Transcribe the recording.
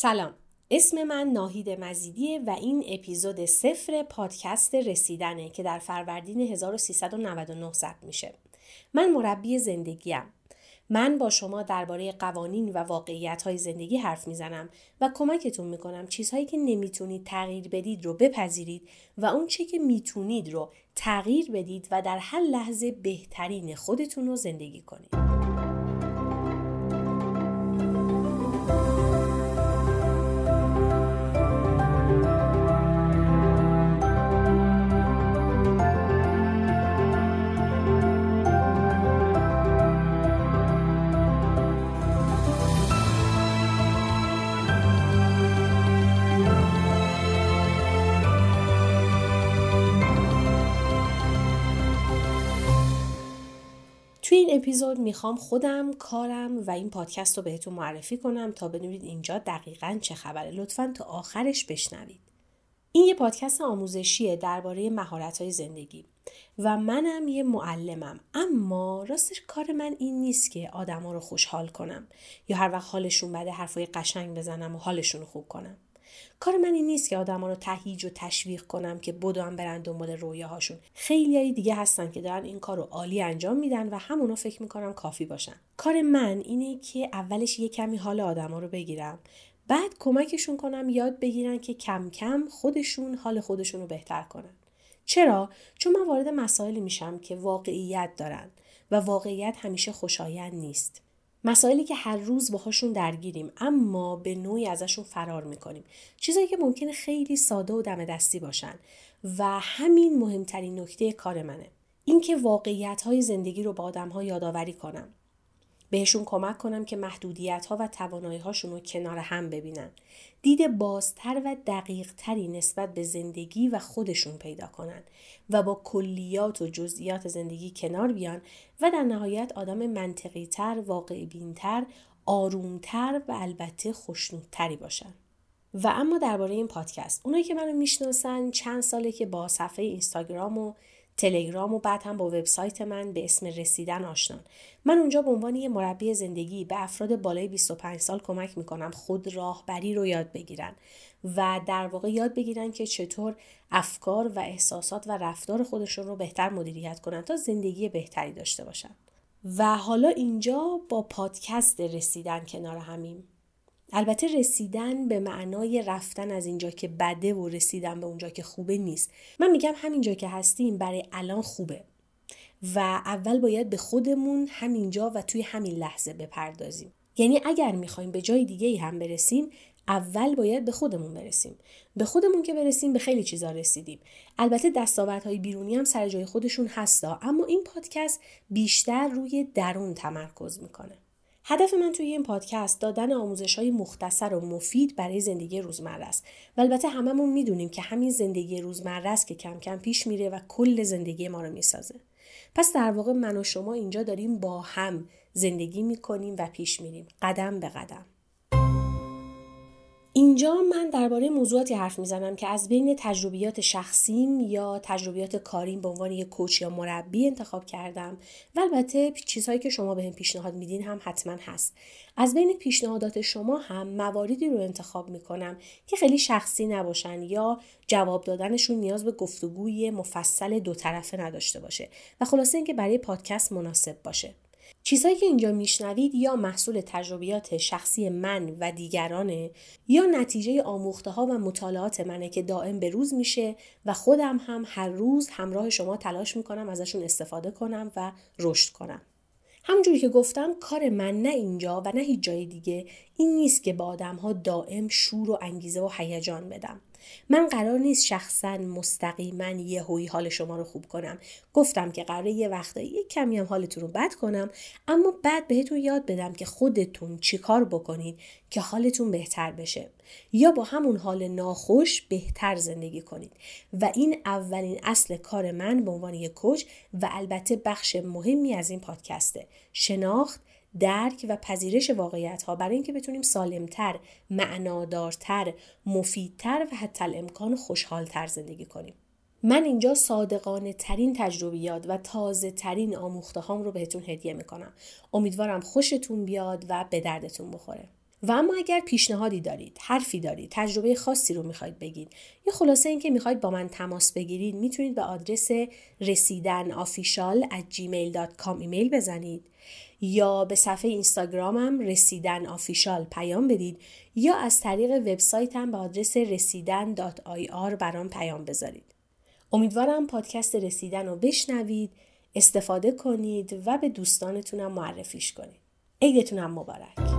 سلام. اسم من ناهید مزیدیه و این اپیزود صفر پادکست رسیدنه که در فروردین 1399 ضبط میشه. من مربی زندگیم. من با شما درباره قوانین و واقعیت های زندگی حرف می‌زنم و کمکتون می‌کنم چیزهایی که نمی‌تونید تغییر بدید رو بپذیرید و اون چی که می‌تونید رو تغییر بدید و در هر لحظه بهترین خودتون رو زندگی کنید. توی این اپیزود می‌خوام خودم کارم و این پادکست رو بهتون معرفی کنم تا بدونید اینجا دقیقا چه خبره. لطفا تا آخرش بشنوید. این یه پادکست آموزشیه درباره مهارت زندگی و منم یه معلمم. اما راستش کار من این نیست که آدما رو خوشحال کنم یا هر وقت حالشون بده حرفای قشنگ بزنم و حالشون خوب کنم. کار من این نیست که آدما رو تهیج و تشویق کنم که بدون برن دنبال رویاهاشون. خیلی دیگه هستن که دارن این کار رو عالی انجام میدن و همونو فکر می‌کنم کافی باشن. کار من اینه که اولش یه کمی حال آدما رو بگیرم. بعد کمکشون کنم یاد بگیرن که کم کم خودشون حال خودشون رو بهتر کنن. چرا؟ چون من وارد مسائلی میشم که واقعیت دارن و واقعیت همیشه خوشایند نیست. مسائلی که هر روز باهاشون درگیریم اما به نوعی ازشون فرار می‌کنیم. چیزایی که ممکنه خیلی ساده و دم دستی باشن. و همین مهمترین نکته کار منه. اینکه واقعیت های زندگی رو با آدم ها یادآوری کنم. بهشون کمک کنم که محدودیت ها و توانایی هاشون رو کنار هم ببینن. دید بازتر و دقیق تری نسبت به زندگی و خودشون پیدا کنن و با کلیات و جزئیات زندگی کنار بیان و در نهایت آدم منطقی تر، واقع بینتر، آرومتر و البته خوشنودتری باشن. و اما درباره این پادکست اونایی که منو می‌شناسن چند ساله که با صفحه اینستاگرام و تلگرام و بعد هم با وبسایت من به اسم رسیدن آشنان. من اونجا به عنوان یه مربی زندگی به افراد بالای 25 سال کمک می‌کنم خود راهبری رو یاد بگیرن و در واقع یاد بگیرن که چطور افکار و احساسات و رفتار خودشون رو بهتر مدیریت کنن تا زندگی بهتری داشته باشن. و حالا اینجا با پادکست رسیدن کنار همیم. البته رسیدن به معنای رفتن از اینجا که بده و رسیدن به اونجا که خوبه نیست. من میگم همینجا که هستیم برای الان خوبه و اول باید به خودمون همینجا و توی همین لحظه بپردازیم. یعنی اگر می‌خوایم به جای دیگه ای هم برسیم اول باید به خودمون برسیم. به خودمون که برسیم به خیلی چیزا رسیدیم. البته دستاوردهای بیرونی هم سر جای خودشون هستا اما این پادکست بیشتر روی درون تمرکز می‌کنه. هدف من توی این پادکست دادن آموزش های مختصر و مفید برای زندگی روزمره است. و البته هممون می‌دونیم که همین زندگی روزمره است که کم کم پیش میره و کل زندگی ما رو می‌سازه. پس در واقع من و شما اینجا داریم با هم زندگی می‌کنیم و پیش میریم قدم به قدم. اینجا من درباره موضوعاتی حرف می‌زنم که از بین تجربیات شخصیم یا تجربیات کاریم به عنوان یک کوچ یا مربی انتخاب کردم و البته چیزهایی که شما بهم پیشنهاد میدین هم حتما هست. از بین پیشنهادات شما هم مواردی رو انتخاب می‌کنم که خیلی شخصی نباشن یا جواب دادنشون نیاز به گفتگوی مفصل دو طرفه نداشته باشه و خلاصه اینکه برای پادکست مناسب باشه. چیزهایی که اینجا میشنوید یا محصول تجربیات شخصی من و دیگرانه یا نتیجه آموخته ها و مطالعات منه که دائم به روز میشه و خودم هم هر روز همراه شما تلاش می‌کنم ازشون استفاده کنم و رشد کنم. همونجوری که گفتم کار من نه اینجا و نه هیچ جای دیگه این نیست که با آدم ها دائم شور و انگیزه و هیجان بدم. من قرار نیست شخصا مستقیما یه هوی حال شما رو خوب کنم. گفتم که قرار یه وقتا یه کمی هم حالتون رو بد کنم اما بعد بهتون یاد بدم که خودتون چیکار بکنید که حالتون بهتر بشه. یا با همون حال ناخوش بهتر زندگی کنید. و این اولین اصل کار من به عنوان یک کوچ و البته بخش مهمی از این پادکسته. شناخت درک و پذیرش واقعیت ها برای اینکه بتونیم سالمتر، معنادارتر، مفیدتر و حتی الامکان خوشحالتر زندگی کنیم. من اینجا صادقانه ترین تجربیات و تازه ترین آموخته هام رو بهتون هدیه می‌کنم. امیدوارم خوشتون بیاد و به دردتون بخوره. و اما اگر پیشنهادی دارید، حرفی دارید، تجربه خاصی رو می‌خواید بگید یا خلاصه اینکه می‌خواید با من تماس بگیرید می‌تونید به آدرس رسیدن آفیشال gmail.com ایمیل بزنید یا به صفحه اینستاگرامم رسیدن آفیشال پیام بدید یا از طریق وبسایتم به آدرس رسیدن آر برام پیام بذارید. امیدوارم پادکست رسیدن رو بشنوید، استفاده کنید و به دوستانتونم معرفیش کنید. عیدتونم مبارک.